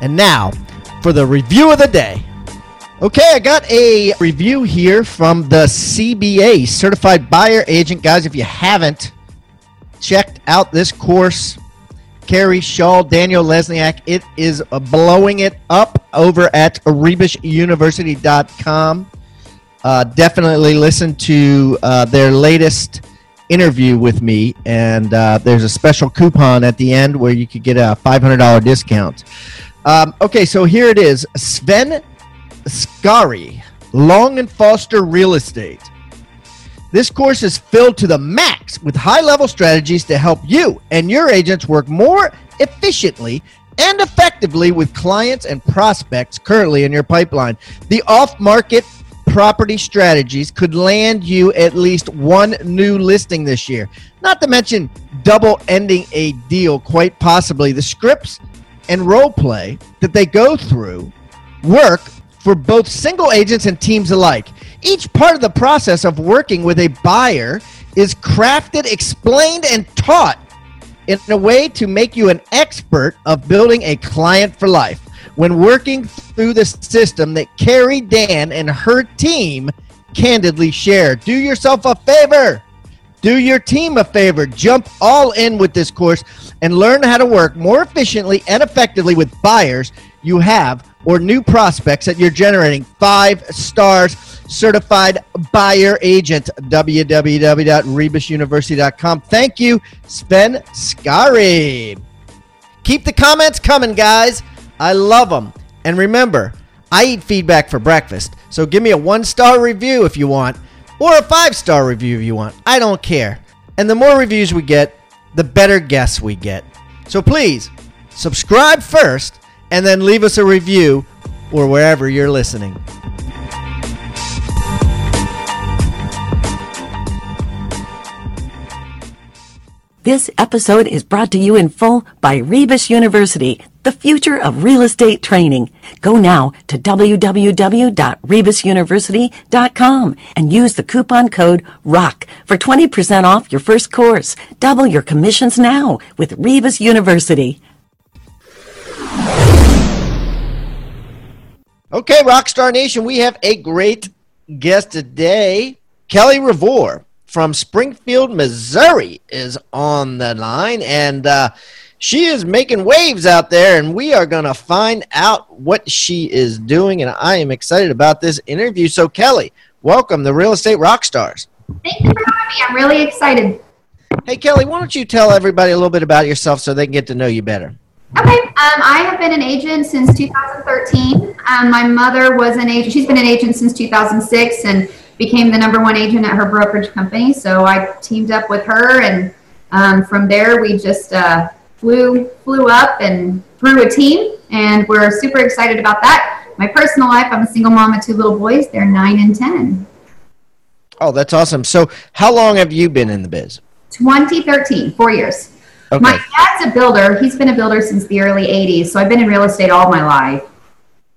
And now for the review of the day. Okay, I got a review here from the CBA, Certified Buyer Agent. Guys, if you haven't checked out this course, Carrie Shaw, Daniel Lesniak, it is blowing it up over at rebusuniversity.com. Uh, definitely listen to uh, their latest interview with me, and uh, there's a special coupon at the end where you could get a $500 discount. Um, okay, so here it is Sven Skari, Long and Foster Real Estate. This course is filled to the max with high level strategies to help you and your agents work more efficiently and effectively with clients and prospects currently in your pipeline. The off market property strategies could land you at least one new listing this year. Not to mention double ending a deal, quite possibly. The scripts and role play that they go through work for both single agents and teams alike. Each part of the process of working with a buyer is crafted, explained, and taught in a way to make you an expert of building a client for life. When working through the system that Carrie Dan and her team candidly share, do yourself a favor do your team a favor. Jump all in with this course and learn how to work more efficiently and effectively with buyers you have or new prospects that you're generating. Five stars certified buyer agent. www.rebusuniversity.com. Thank you, Sven Skari. Keep the comments coming, guys. I love them. And remember, I eat feedback for breakfast. So give me a one star review if you want or a five star review if you want. I don't care. And the more reviews we get, the better guests we get. So please subscribe first and then leave us a review or wherever you're listening. This episode is brought to you in full by Rebus University, the future of real estate training. Go now to www.rebusuniversity.com and use the coupon code ROCK for 20% off your first course. Double your commissions now with Rebus University. Okay, Rockstar Nation, we have a great guest today, Kelly Revor from Springfield, Missouri, is on the line, and uh, she is making waves out there, and we are going to find out what she is doing. And I am excited about this interview. So, Kelly, welcome to Real Estate Rockstars. Thank you for having me. I'm really excited. Hey, Kelly, why don't you tell everybody a little bit about yourself so they can get to know you better? Okay, um, I have been an agent since 2013. Um, my mother was an agent. She's been an agent since 2006, and became the number one agent at her brokerage company. So I teamed up with her, and um, from there we just uh, flew flew up and through a team, and we're super excited about that. My personal life, I'm a single mom of two little boys. They're nine and ten. Oh, that's awesome. So, how long have you been in the biz? 2013, four years. Okay. My dad's a builder. He's been a builder since the early 80s, so I've been in real estate all my life.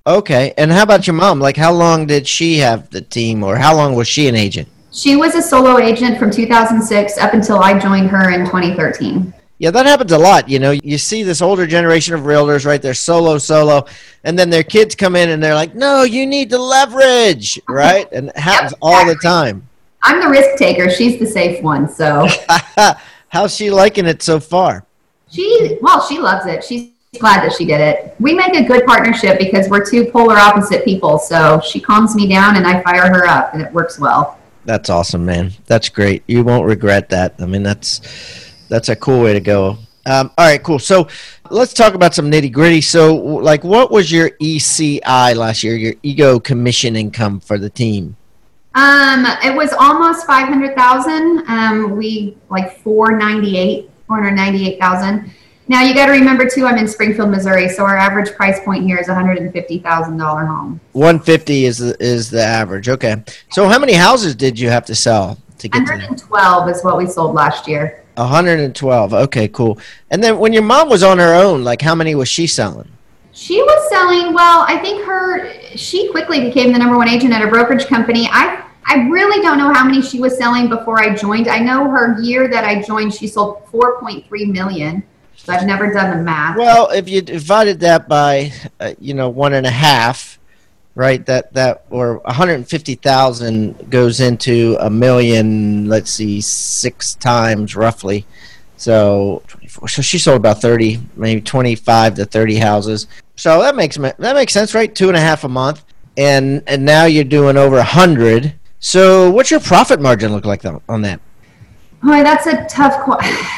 Okay. And how about your mom? Like, how long did she have the team, or how long was she an agent? She was a solo agent from 2006 up until I joined her in 2013. Yeah, that happens a lot. You know, you see this older generation of realtors, right? They're solo, solo, and then their kids come in and they're like, "No, you need to leverage," right? And it happens all the time. I'm the risk taker. She's the safe one. So, how's she liking it so far? She well, she loves it. She's glad that she did it. We make a good partnership because we're two polar opposite people. So she calms me down and I fire her up, and it works well. That's awesome, man. That's great. You won't regret that. I mean, that's that's a cool way to go. Um, all right, cool. So let's talk about some nitty gritty. So, like, what was your GCI last year? Your ego commission income for the team? Um, it was almost five hundred thousand. Um, we like four ninety eight, four hundred ninety eight thousand Now you got to remember too, I'm in Springfield, Missouri, so our average price point here is one hundred and fifty thousand dollar home. 150 is the, is the average. Okay. So how many houses did you have to sell to get to Hundred that? and twelve is what we sold last year. 112. Okay, cool. And then when your mom was on her own, like how many was she selling? She was selling well. I think her she quickly became the number one agent at a brokerage company. I I really don't know how many she was selling before I joined. I know her year that I joined, she sold four point three million. So I've never done the math. Well, if you divided that by, uh, you know, one and a half, right? That that or 150,000 goes into a million. Let's see, six times roughly. So 24. So she sold about 30, maybe 25 to 30 houses. So that makes that makes sense, right? Two and a half a month, and and now you're doing over a hundred. So what's your profit margin look like on that? Boy, that's a tough question.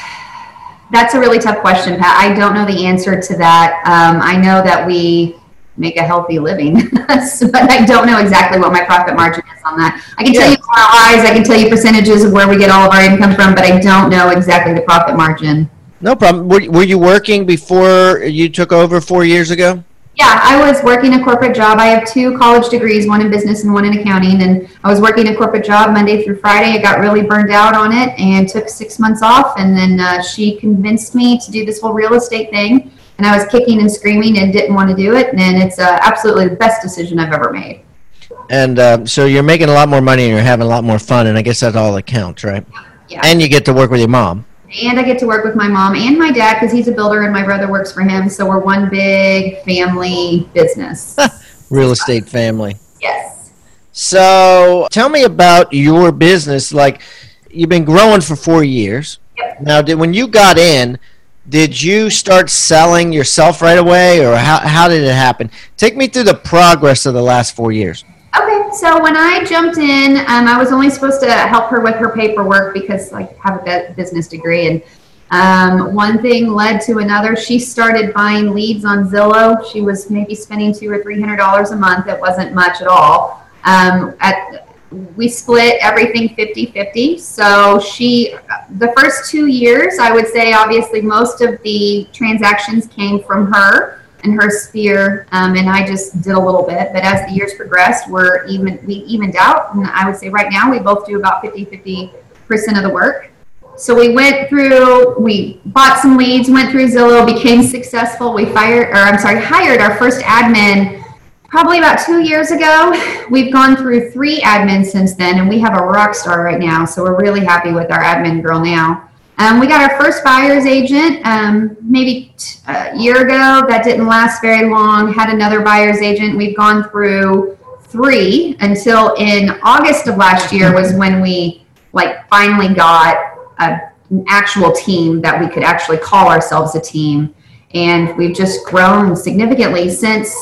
That's a really tough question, Pat. I don't know the answer to that. Um, I know that we make a healthy living, so- but I don't know exactly what my profit margin is on that. I can tell you our ROIs, I can tell you percentages of where we get all of our income from, but I don't know exactly the profit margin. No problem. Were, were you working before you took over four years ago? Yeah, I was working a corporate job. I have two college degrees, one in business and one in accounting. And I was working a corporate job Monday through Friday. I got really burned out on it and took six months off. And then uh, she convinced me to do this whole real estate thing. And I was kicking and screaming and didn't want to do it. And it's uh, absolutely the best decision I've ever made. And um, so you're making a lot more money and you're having a lot more fun, and I guess that's all that counts, right? Yeah. And you get to work with your mom. And I get to work with my mom and my dad because he's a builder and my brother works for him. So we're one big family business. Real estate family. yes. So tell me about your business. Like you've been growing for four years. Yep. Now, did when you got in, did you start selling yourself right away, or how how did it happen? Take me through the progress of the last four years. Okay, so when I jumped in, um, I was only supposed to help her with her paperwork because I have a business degree, and um, one thing led to another. She started buying leads on Zillow. She was maybe spending two or three hundred dollars a month. It wasn't much at all. Um, at we split everything 50-50 so she the first two years i would say obviously most of the transactions came from her and her sphere um, and i just did a little bit. But as the years progressed we're even we evened out. And i would say right now we both do about 50-50 percent of the work. So we went through we bought some leads went through zillow became successful. We fired or i'm sorry hired our first admin probably about two years ago. We've gone through three admins since then, and we have a rock star right now. So we're really happy with our admin girl now. Um, we got our first buyer's agent um, maybe t- a year ago. That didn't last very long. Had another buyer's agent. We've gone through three until in August of last year was when we like finally got a, an actual team that we could actually call ourselves a team. And we've just grown significantly since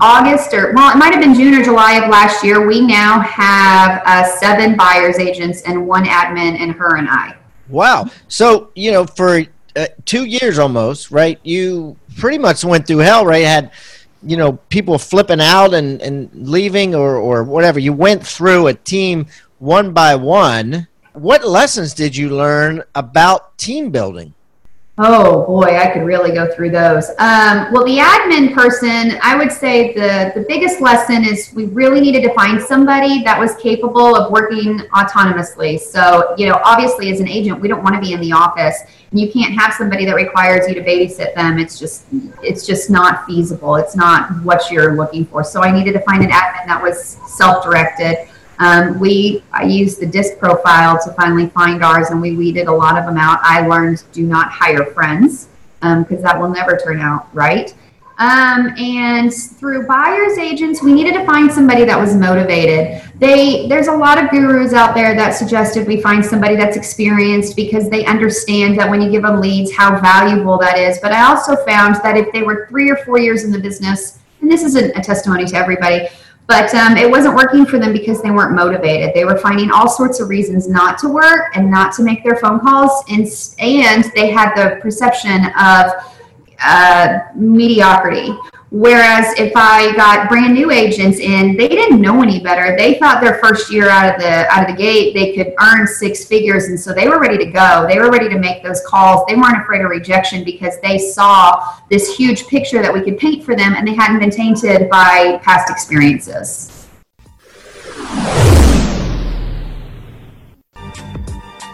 August or well, it might have been June or July of last year. We now have uh, seven buyers agents and one admin, and her and I. Wow. So you know, for uh, two years almost, right? You pretty much went through hell, right? Had you know people flipping out and and leaving or or whatever. You went through a team one by one. What lessons did you learn about team building? Oh boy, I could really go through those. Um, well, the admin person, I would say the the biggest lesson is we really needed to find somebody that was capable of working autonomously. So, you know, obviously as an agent, we don't want to be in the office, and you can't have somebody that requires you to babysit them. It's just it's just not feasible. It's not what you're looking for. So, I needed to find an admin that was self-directed. Um, we I used the disc profile to finally find ours, and we weeded a lot of them out. I learned do not hire friends because that will never turn out right. Um, and through buyers agents, we needed to find somebody that was motivated. They there's a lot of gurus out there that suggested we find somebody that's experienced because they understand that when you give them leads, how valuable that is. But I also found that if they were three or four years in the business, and this isn't a testimony to everybody, but um, it wasn't working for them because they weren't motivated. They were finding all sorts of reasons not to work and not to make their phone calls, and and they had the perception of uh, mediocrity. Whereas if I got brand new agents in, they didn't know any better. They thought their first year out of the out of the gate they could earn six figures, and so they were ready to go. They were ready to make those calls. They weren't afraid of rejection because they saw this huge picture that we could paint for them, and they hadn't been tainted by past experiences.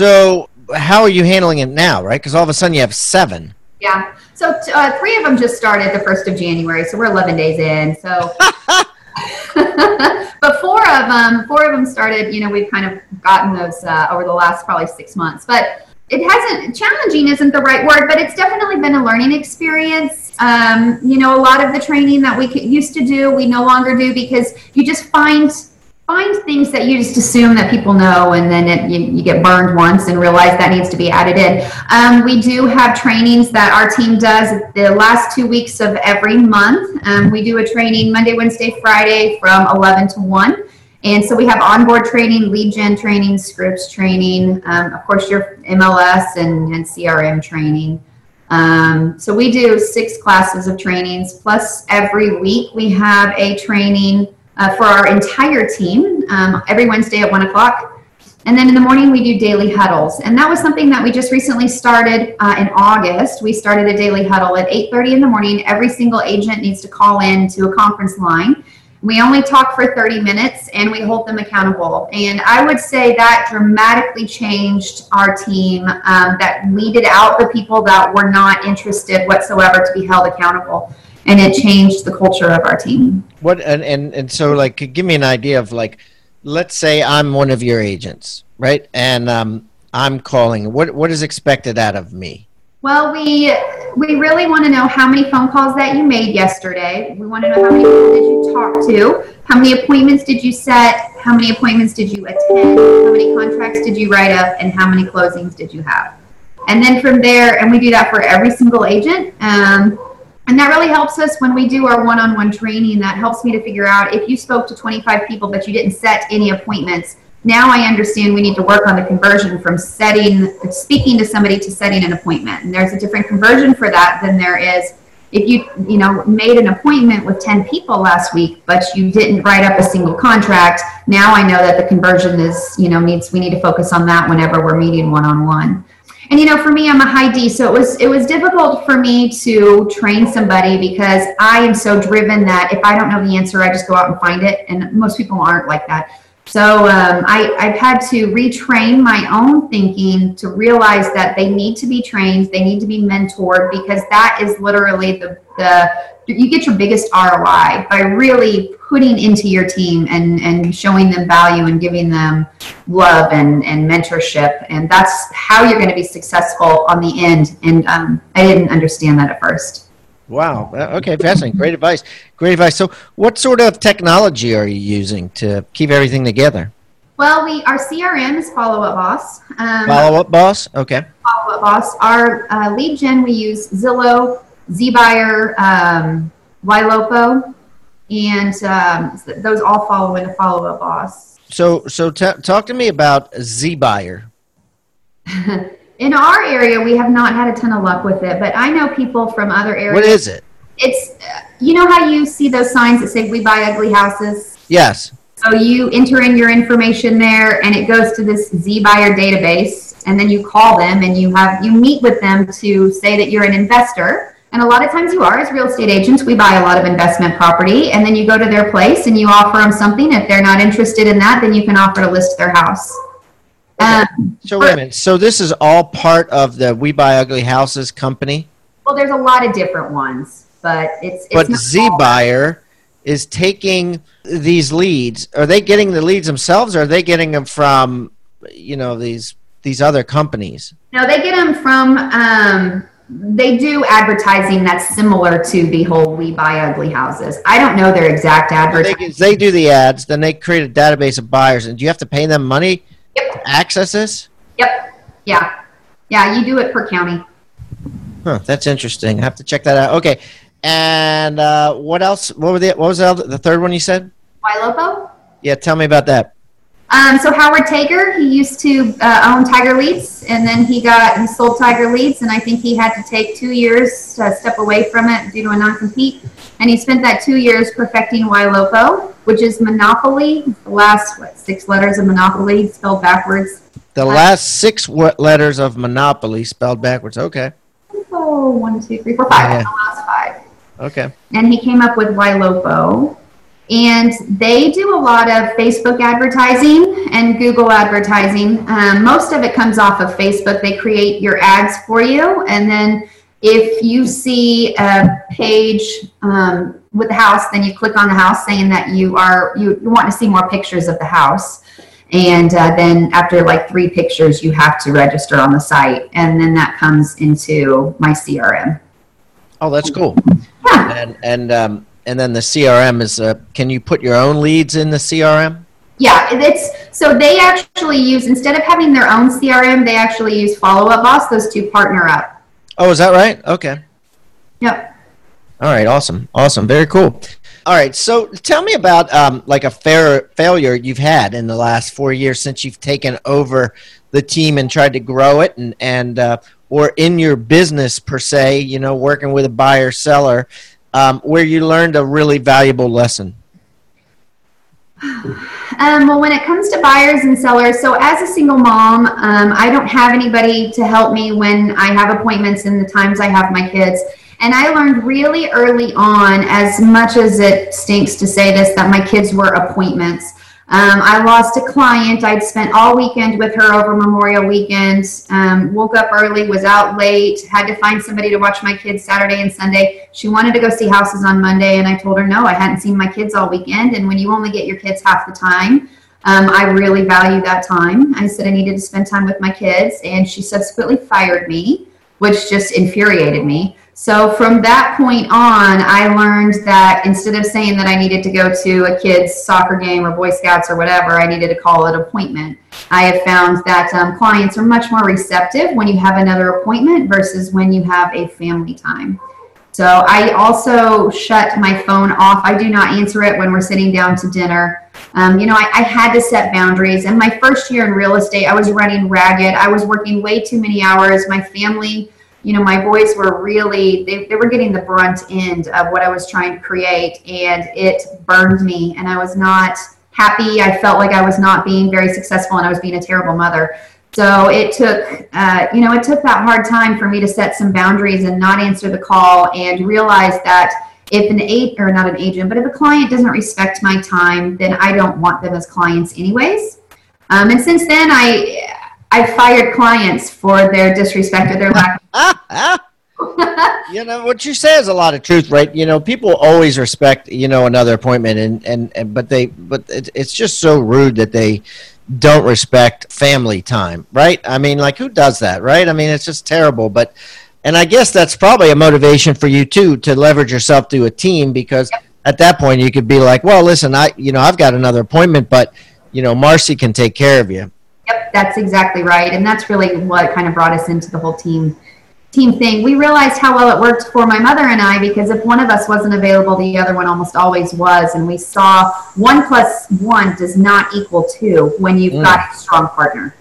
So, how are you handling it now, right? Because all of a sudden you have seven. Yeah. So uh, three of them just started the first of January, so we're 11 days in. So, but four of them, four of them started. You know, we've kind of gotten those uh, over the last probably six months. But it hasn't challenging isn't the right word, but it's definitely been a learning experience. Um, you know, a lot of the training that we used to do, we no longer do because you just find find things that you just assume that people know and then it, you, you, get burned once and realize that needs to be added in. Um, we do have trainings that our team does the last two weeks of every month. Um, we do a training monday wednesday friday from 11 to 1 and so we have onboard training lead gen training scripts training um, of course your mls and, and crm training. Um, so we do six classes of trainings. Plus every week we have a training uh, for our entire team um, every Wednesday at one o'clock. And then in the morning, we do daily huddles. And that was something that we just recently started uh, in August. We started a daily huddle at 8.30 in the morning. Every single agent needs to call in to a conference line. We only talk for 30 minutes and we hold them accountable. And I would say that dramatically changed our team, um, that weeded out the people that were not interested whatsoever to be held accountable and it changed the culture of our team. What and and, and so like give me an idea of like let's say I'm one of your agents, right? And um, I'm calling. What what is expected out of me? Well, we we really want to know how many phone calls that you made yesterday. We want to know how many people did you talk to, how many appointments did you set, how many appointments did you attend, how many contracts did you write up, and how many closings did you have. And then from there, and we do that for every single agent. Um, and that really helps us when we do our one-on-one training. That helps me to figure out if you spoke to 25 people but you didn't set any appointments. Now I understand we need to work on the conversion from setting, speaking to somebody to setting an appointment. And there's a different conversion for that than there is if you you know made an appointment with 10 people last week but you didn't write up a single contract now i know that the conversion is you know needs we need to focus on that whenever we're meeting one on one and you know for me i'm a high d so it was it was difficult for me to train somebody because i am so driven that if i don't know the answer i just go out and find it and most people aren't like that. So um, I, i've had to retrain my own thinking to realize that they need to be trained they need to be mentored because that is literally the the you get your biggest roi by really putting into your team and, and showing them value and giving them love and, and mentorship. And that's how you're going to be successful on the end. And um, I didn't understand that at first. Wow. Uh, okay, fascinating. Great advice. Great advice. So, what sort of technology are you using to keep everything together? Well, we our CRM is Follow Up Boss. Um, follow Up Boss. Okay. Follow Up Boss. Our uh, lead gen we use Zillow, ZBuyer, um, Ylopo, and um, those all follow in the follow up boss. So, so t- talk to me about Z buyer. in our area, we have not had a ton of luck with it, but I know people from other areas. What is it? It's, uh, you know how you see those signs that say "We buy ugly houses." Yes. So you enter in your information there and it goes to this Z buyer database and then you call them and you have you meet with them to say that you're an investor. And a lot of times you are as real estate agents, we buy a lot of investment property and then you go to their place and you offer them something. If they're not interested in that, then you can offer to list their house. Um, So wait a minute. So this is all part of the We Buy Ugly Houses company, well, there's a lot of different ones, but it's, it's but Z Buyer is taking these leads. Are they getting the leads themselves, or are they getting them from, you know, these these other companies? No, they get them from. Um, they do advertising that's similar to the whole "We Buy Ugly Houses." I don't know their exact advertising. they do the ads, then they create a database of buyers, and do you have to pay them money Yep. to access this? Yep. Yeah. Yeah. You do it per county. Huh, that's interesting. I have to check that out. Okay, and uh, what else? What were the what was the, other, the third one you said? Ylopo. Yeah, tell me about that. Um, so Howard Tager, he used to uh, own Tiger Leads, and then he got he sold Tiger Leads, and I think he had to take two years to step away from it due to a non-compete, and he spent that two years perfecting Ylopo, which is Monopoly. The last what six letters of Monopoly spelled backwards. The last six letters of Monopoly spelled backwards. Okay. Oh, one, two, three, four, five. Yeah. The last five. Okay. and he came up with Ylopo. And they do a lot of Facebook advertising and Google advertising. Um, most of it comes off of Facebook. They create your ads for you. And then if you see a page um, with the house, then you click on the house saying that you are you, you want to see more pictures of the house. And uh, then after like three pictures, you have to register on the site. And then that comes into my CRM. Oh, that's cool. Yeah. And and um, and then the CRM is. Uh, can you put your own leads in the CRM? Yeah, it's so they actually use instead of having their own CRM, they actually use Follow Up Boss. Those two partner up. Oh, is that right? Okay. Yep. All right. Awesome. Awesome. Very cool. All right. So tell me about um, like a fair failure you've had in the last four years since you've taken over the team and tried to grow it, and and uh, or in your business per se, you know, working with a buyer seller, um, where you learned a really valuable lesson. Um, well, when it comes to buyers and sellers, so as a single mom, um, I don't have anybody to help me when I have appointments and the times I have my kids. And I learned really early on, as much as it stinks to say this, that my kids were appointments. Um, I lost a client. I'd spent all weekend with her over Memorial Weekend. Um, woke up early, was out late, had to find somebody to watch my kids Saturday and Sunday. She wanted to go see houses on Monday, and I told her no, I hadn't seen my kids all weekend. And when you only get your kids half the time, um, I really value that time. I said I needed to spend time with my kids, and she subsequently fired me, which just infuriated me. So from that point on, I learned that instead of saying that I needed to go to a kid's soccer game or Boy Scouts or whatever, I needed to call it appointment. I have found that um, clients are much more receptive when you have another appointment versus when you have a family time. So I also shut my phone off. I do not answer it when we're sitting down to dinner. Um, you know, I, I had to set boundaries. And my first year in real estate, I was running ragged. I was working way too many hours. My family, you know, my boys were really, they, they were getting the brunt end of what I was trying to create. And it burned me. And I was not happy. I felt like I was not being very successful and I was being a terrible mother. So it took, uh, you know, it took that hard time for me to set some boundaries and not answer the call and realize that if an eight or not an agent, but if a client doesn't respect my time, then I don't want them as clients anyways. Um, and since then, I I fired clients for their disrespect or their lack. You know what you say is a lot of truth, right? You know, people always respect you know another appointment, and and, and but they but it, it's just so rude that they don't respect family time, right? I mean, like who does that, right? I mean, it's just terrible, but. And I guess that's probably a motivation for you too to leverage yourself to a team because at that point you could be like, well, listen, I you know I've got another appointment, but you know Marcy can take care of you. Yep, that's exactly right, and that's really what kind of brought us into the whole team team thing. We realized how well it worked for my mother and I because if one of us wasn't available, the other one almost always was, and we saw one plus one does not equal two when you've Mm. got a strong partner.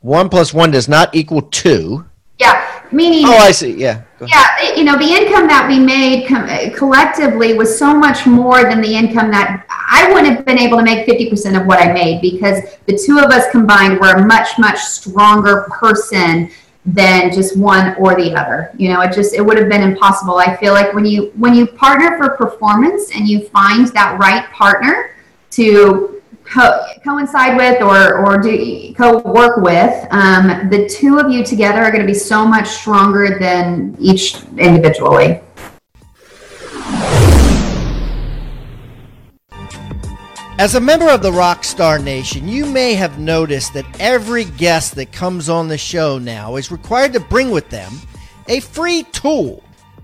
One plus one does not equal two. Yeah, meaning Oh, I see. Yeah. Yeah, you know, the income that we made com- collectively was so much more than the income that I wouldn't have been able to make 50% of what I made because the two of us combined were a much, much stronger person than just one or the other. You know, it just it would have been impossible. I feel like when you when you partner for performance and you find that right partner to co- coincide with or or do co-work with, um, the two of you together are going to be so much stronger than each individually. As a member of the Rockstar Nation, you may have noticed that every guest that comes on the show now is required to bring with them a free tool,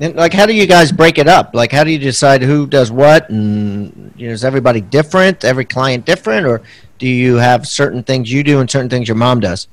And like, how do you guys break it up? Like, how do you decide who does what? And you know, is everybody different? Every client different, or do you have certain things you do and certain things your mom does?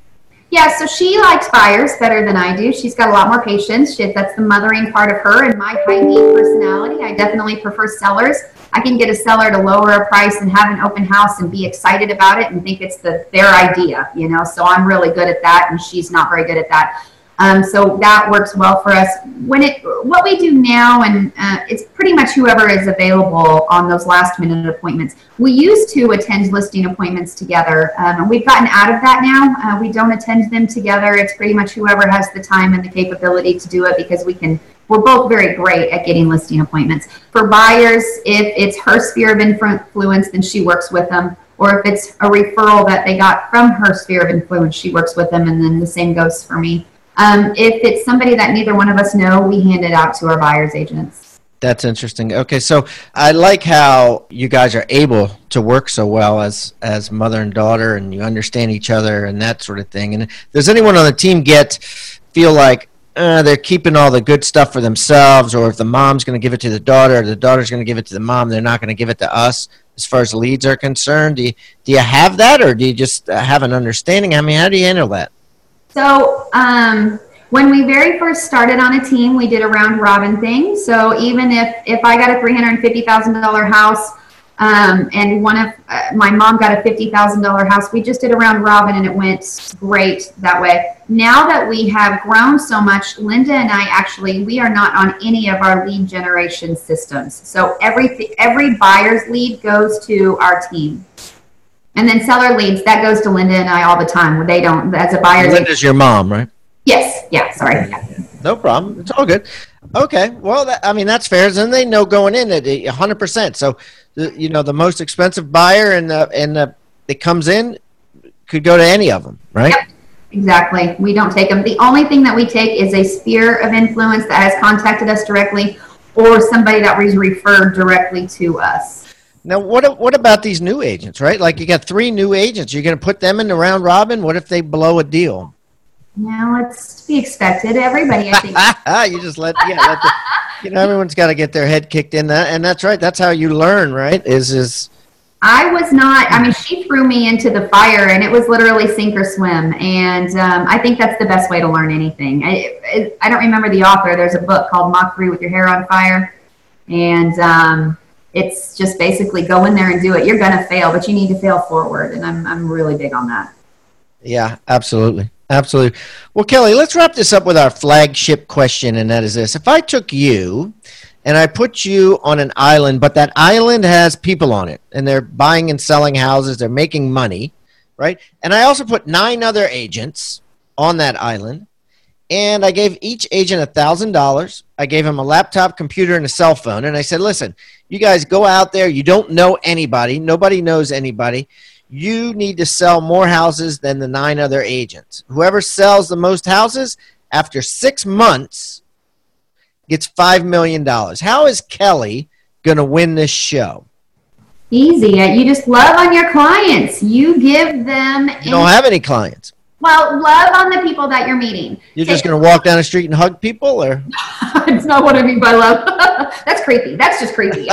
Yeah, so she likes buyers better than I do. She's got a lot more patience. She, that's the mothering part of her and my high need personality. I definitely prefer sellers. I can get a seller to lower a price and have an open house and be excited about it and think it's the their idea, you know. So I'm really good at that, and she's not very good at that. Um, so that works well for us. When it, what we do now, and uh, it's pretty much whoever is available on those last minute appointments. We used to attend listing appointments together, um, and we've gotten out of that now. Uh, we don't attend them together. It's pretty much whoever has the time and the capability to do it because we can. We're both very great at getting listing appointments. For buyers, if it's her sphere of influence, then she works with them or if it's a referral that they got from her sphere of influence, she works with them, and then the same goes for me. Um, if it's somebody that neither one of us know, we hand it out to our buyer's agents. That's interesting. Okay, so I like how you guys are able to work so well as as mother and daughter, and you understand each other and that sort of thing. And does anyone on the team get feel like uh, they're keeping all the good stuff for themselves, or if the mom's going to give it to the daughter, or the daughter's going to give it to the mom, they're not going to give it to us as far as leads are concerned? Do you, do you have that, or do you just have an understanding? I mean, how do you handle that? So um, when we very first started on a team, we did a round robin thing. So even if if I got a three hundred fifty thousand dollar house. Um, and one of uh, my mom got a fifty thousand dollar house. We just did a round robin, and it went great that way. Now that we have grown so much, Linda and I actually we are not on any of our lead generation systems. So every every buyer's lead goes to our team. And then seller leads, that goes to Linda and I all the time. They don't, as a buyer. Linda's your mom, right? Yes. Yeah. Sorry. Yeah. No problem. It's all good. Okay. Well, that, I mean, that's fair. And they know going in at 100%. So, you know, the most expensive buyer and the, and the, that comes in could go to any of them, right? Yep. Exactly. We don't take them. The only thing that we take is a sphere of influence that has contacted us directly or somebody that was referred directly to us. Now, what what about these new agents, right? Like you got three new agents. You're going to put them in the round robin. What if they blow a deal? Now it's to be expected. Everybody, I think. you just let yeah, let the, you know, everyone's got to get their head kicked in that, and that's right. That's how you learn, right? Is is. I was not. I mean, she threw me into the fire, and it was literally sink or swim. And um, I think that's the best way to learn anything. I, I don't remember the author. There's a book called Mockery with Your Hair on Fire, and um, it's just basically go in there and do it. You're going to fail, but you need to fail forward. And I'm, I'm really big on that. Yeah, absolutely. Absolutely. Well, Kelly, let's wrap this up with our flagship question. And that is this If I took you and I put you on an island, but that island has people on it and they're buying and selling houses, they're making money, right? And I also put nine other agents on that island and I gave each agent a thousand dollars. I gave him a laptop, computer, and a cell phone, and I said, "Listen, You guys go out there. You don't know anybody. Nobody knows anybody. You need to sell more houses than the nine other agents. Whoever sells the most houses after six months gets $5 million. How is Kelly going to win this show? Easy. You just love on your clients. You give them. You don't have any clients. Well, love on the people that you're meeting. You're just going to walk down the street and hug people, or? it's not what I mean by love. That's creepy. That's just creepy.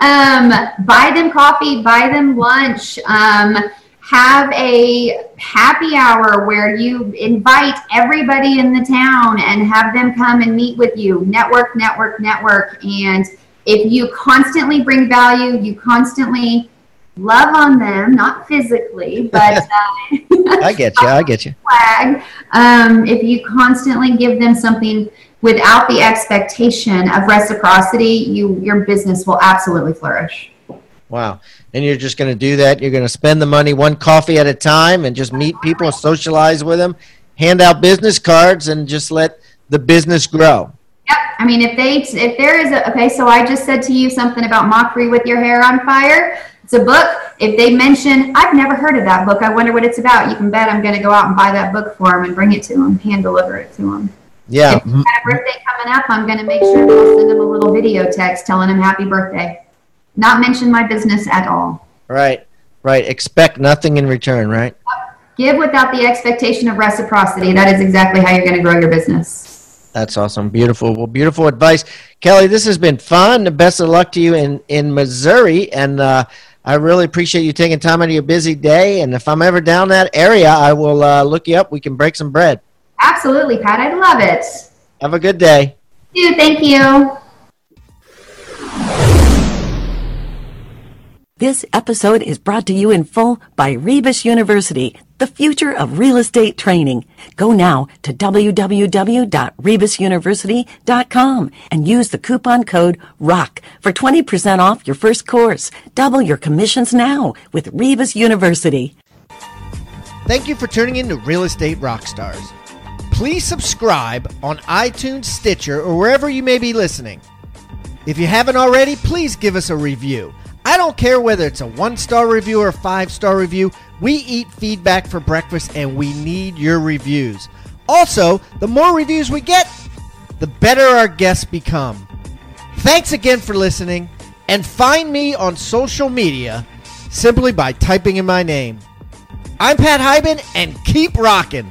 um, buy them coffee. Buy them lunch. Um, have a happy hour where you invite everybody in the town and have them come and meet with you. Network, network, network, and if you constantly bring value, you constantly love on them, not physically, but uh, I get you. I get you. Flag. Um, if you constantly give them something without the expectation of reciprocity, you your business will absolutely flourish. Wow. And you're just going to do that. You're going to spend the money one coffee at a time and just meet people, socialize with them, hand out business cards, and just let the business grow. Yep. I mean, if they, if there is a, okay, so I just said to you something about mockery with your hair on fire. It's a book. If they mention, I've never heard of that book. I wonder what it's about. You can bet I'm going to go out and buy that book for them and bring it to them, hand deliver it to them. Yeah. If they got a birthday coming up, I'm going to make sure to send them a little video text telling them happy birthday. Not mention my business at all. Right. Right. Expect nothing in return, right? Give without the expectation of reciprocity. That is exactly how you're going to grow your business. That's awesome. Beautiful. Well, beautiful advice. Kelly, this has been fun. The best of luck to you in, in Missouri. And uh, I really appreciate you taking time out of your busy day. And if I'm ever down that area, I will uh, look you up. We can break some bread. Absolutely, Pat. I'd love it. Have a good day. You. Thank you. This episode is brought to you in full by Rebus University, the future of real estate training. Go now to www.rebusuniversity.com and use the coupon code ROCK for 20% off your first course. Double your commissions now with Rebus University. Thank you for tuning in to Real Estate Rockstars. Please subscribe on iTunes, Stitcher, or wherever you may be listening. If you haven't already, please give us a review. I don't care whether it's a one star review or a five star review. We eat feedback for breakfast and we need your reviews. Also, the more reviews we get, the better our guests become. Thanks again for listening and find me on social media simply by typing in my name. I'm Pat Hiban and keep rocking.